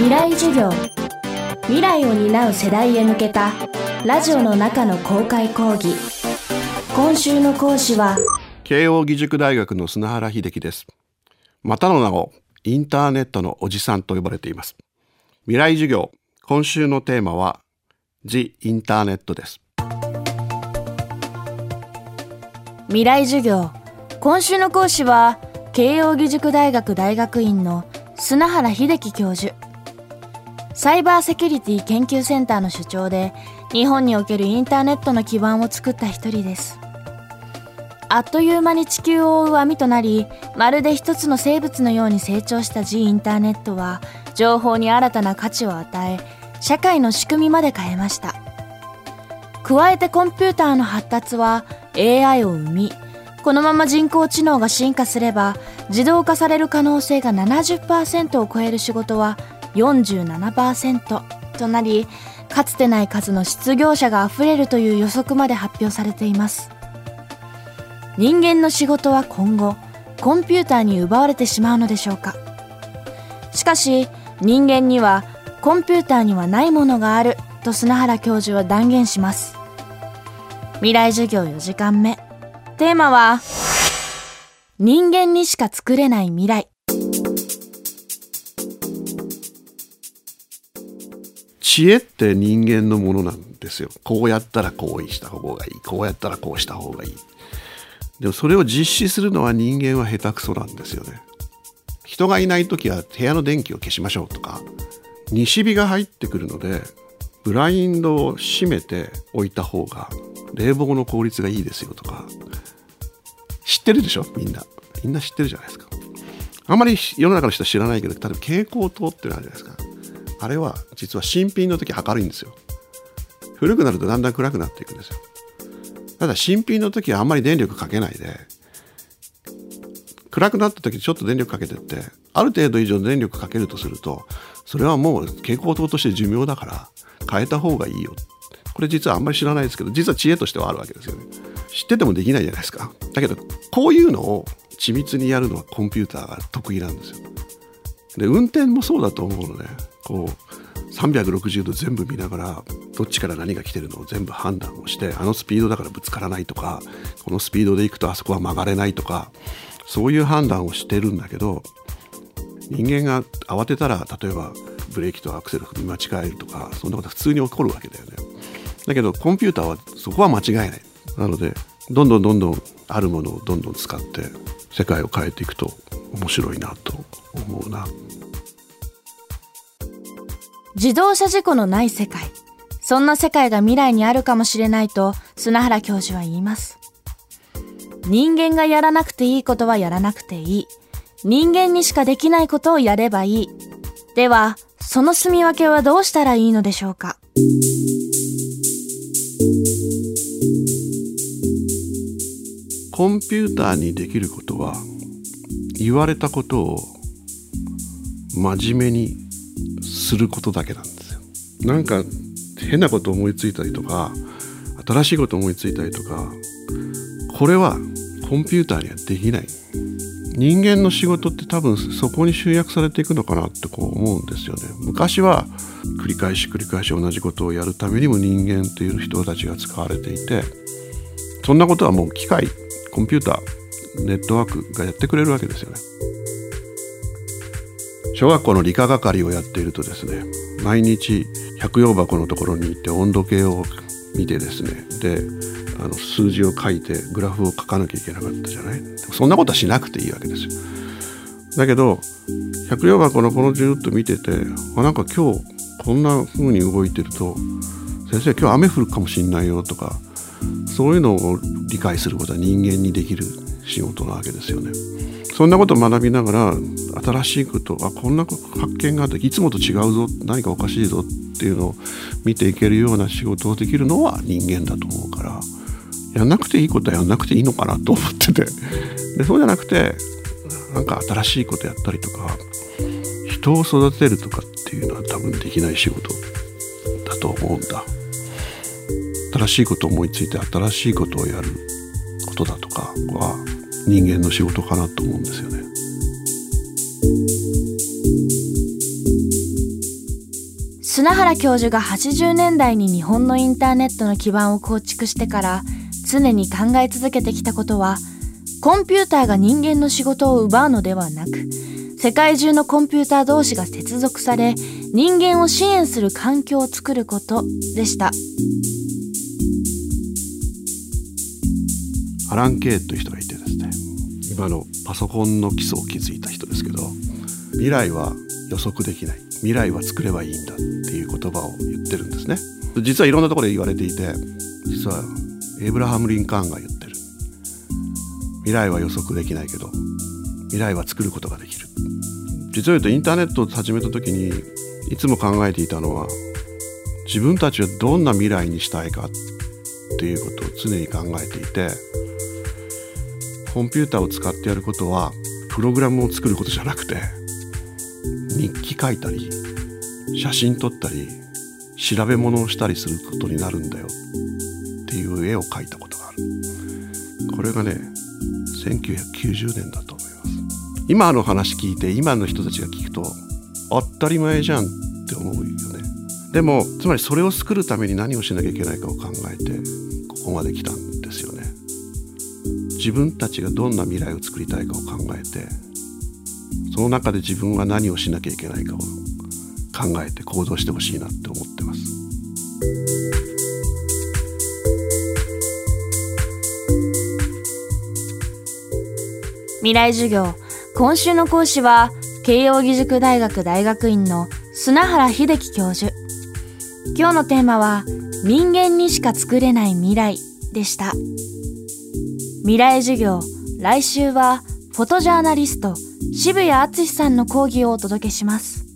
未来授業。未来を担う世代へ向けたラジオの中の公開講義。今週の講師は慶應義塾大学の砂原秀樹です。またの名をインターネットのおじさんと呼ばれています。未来授業今週のテーマは The インターネットです。未来授業今週の講師は慶應義塾大学大学院の砂原秀樹教授サイバーセキュリティ研究センターの所長で日本におけるインターネットの基盤を作った一人です。あっという間に地球を覆う網となりまるで一つの生物のように成長した G インターネットは情報に新たな価値を与え社会の仕組みまで変えました。加えてコンピューターの発達は AI を生みこのまま人工知能が進化すれば自動化される可能性が70%を超える仕事は47%となりかつてない数の失業者があふれるという予測まで発表されています。人間の仕事は今後コンピューターに奪われてしまうのでしょうか。しかし人間にはコンピューターにはないものがあると砂原教授は断言します。未来授業4時間目。テーマは人間にしか作れない未来。知恵って人間のものなんですよ。こうやったらこうした方がいい。こうやったらこうした方がいい。でもそれを実施するのは人間は下手くそなんですよね。人がいない時は部屋の電気を消しましょうとか西日が入ってくるのでブラインドを閉めておいた方が冷房の効率がいいですよとか。知ってるでしょ？みんな。みんな知ってるじゃないですか。あんまり世の中の人は知らないけど例えば蛍光灯っていうのあるじゃないですか。あれは実は新品の時明るいんですよ。古くなるとだんだん暗くなっていくんですよ。ただ新品の時はあんまり電力かけないで暗くなった時ちょっと電力かけてってある程度以上電力かけるとするとそれはもう蛍光灯として寿命だから変えた方がいいよ。これ実はあんまり知らないですけど実は知恵としてはあるわけですよね。知っててもできないじゃないですか。だけどこういうのを緻密にやるのはコンピューターが得意なんですよ。で運転もそうだと思うのでこう360度全部見ながらどっちから何が来てるのを全部判断をしてあのスピードだからぶつからないとかこのスピードで行くとあそこは曲がれないとかそういう判断をしてるんだけど人間が慌てたら例えばブレーキとアクセル踏み間違えるとかそんなこと普通に起こるわけだよね。だけどコンピューターはそこは間違えない。なのでどんどんどんどんあるものをどんどん使って世界を変えていくと面白いなと思うな。自動車事故のない世界。そんな世界が未来にあるかもしれないと砂原教授は言います。人間がやらなくていいことはやらなくていい。人間にしかできないことをやればいい。ではその住み分けはどうしたらいいのでしょうか？コンピューターにできることは言われたことを真面目にすることだけなんですよ。なんか変なこと思いついたりとか新しいこと思いついたりとかこれはコンピューターにはできない。人間の仕事って多分そこに集約されていくのかなってこう思うんですよね。昔は繰り返し繰り返し同じことをやるためにも人間という人たちが使われていてそんなことはもう機械コンピューターネットワークがやってくれるわけですよね。小学校の理科係をやっているとですね毎日百葉箱のところに行って温度計を見てですねであの数字を書いてグラフを書かなきゃいけなかったじゃない？そんなことはしなくていいわけですよだけど百葉箱のこのずっと見ててあなんか今日こんな風に動いてると先生今日雨降るかもしんないよとかそういうのを理解することは人間にできる仕事なわけですよね。そんなことを学びながら新しいことあこんな発見があっていつもと違うぞ何かおかしいぞっていうのを見ていけるような仕事をできるのは人間だと思うから。やんなくていいことはやんなくていいのかなと思ってて。でそうじゃなくてなんか新しいことやったりとか人を育てるとかっていうのは多分できない仕事だと思うんだ。新しいことを思いついて新しいことをやることだとかは人間の仕事かなと思うんですよね。砂原教授が80年代に日本のインターネットの基盤を構築してから常に考え続けてきたことはコンピューターが人間の仕事を奪うのではなく世界中のコンピューター同士が接続され人間を支援する環境を作ることでした。アラン・ケイという人が今のパソコンの基礎を築いた人ですけど未来は予測できない。未来は作ればいいんだっていう言葉を言ってるんですね。実はいろんなところで言われていて実はエイブラハム・リンカーンが言ってる。未来は予測できないけど未来は作ることができる。実を言うとインターネットを始めた時にいつも考えていたのは自分たちはどんな未来にしたいかっていうことを常に考えていてコンピューターを使ってやることはプログラムを作ることじゃなくて日記書いたり写真撮ったり調べ物をしたりすることになるんだよ。っていう絵を描いたことがある。これがね1990年だと思います。今の話聞いて今の人たちが聞くと当たり前じゃんって思うよね。でもつまりそれを作るために何をしなきゃいけないかを考えてここまで来たんですよね自分たちがどんな未来を作りたいかを考えてその中で自分は何をしなきゃいけないかを考えて行動してほしいなって思ってます。未来授業今週の講師は慶應義塾大学大学院の砂原秀樹教授。今日のテーマは人間にしか作れない未来でした。未来授業。来週はフォトジャーナリスト渋谷敦さんの講義をお届けします。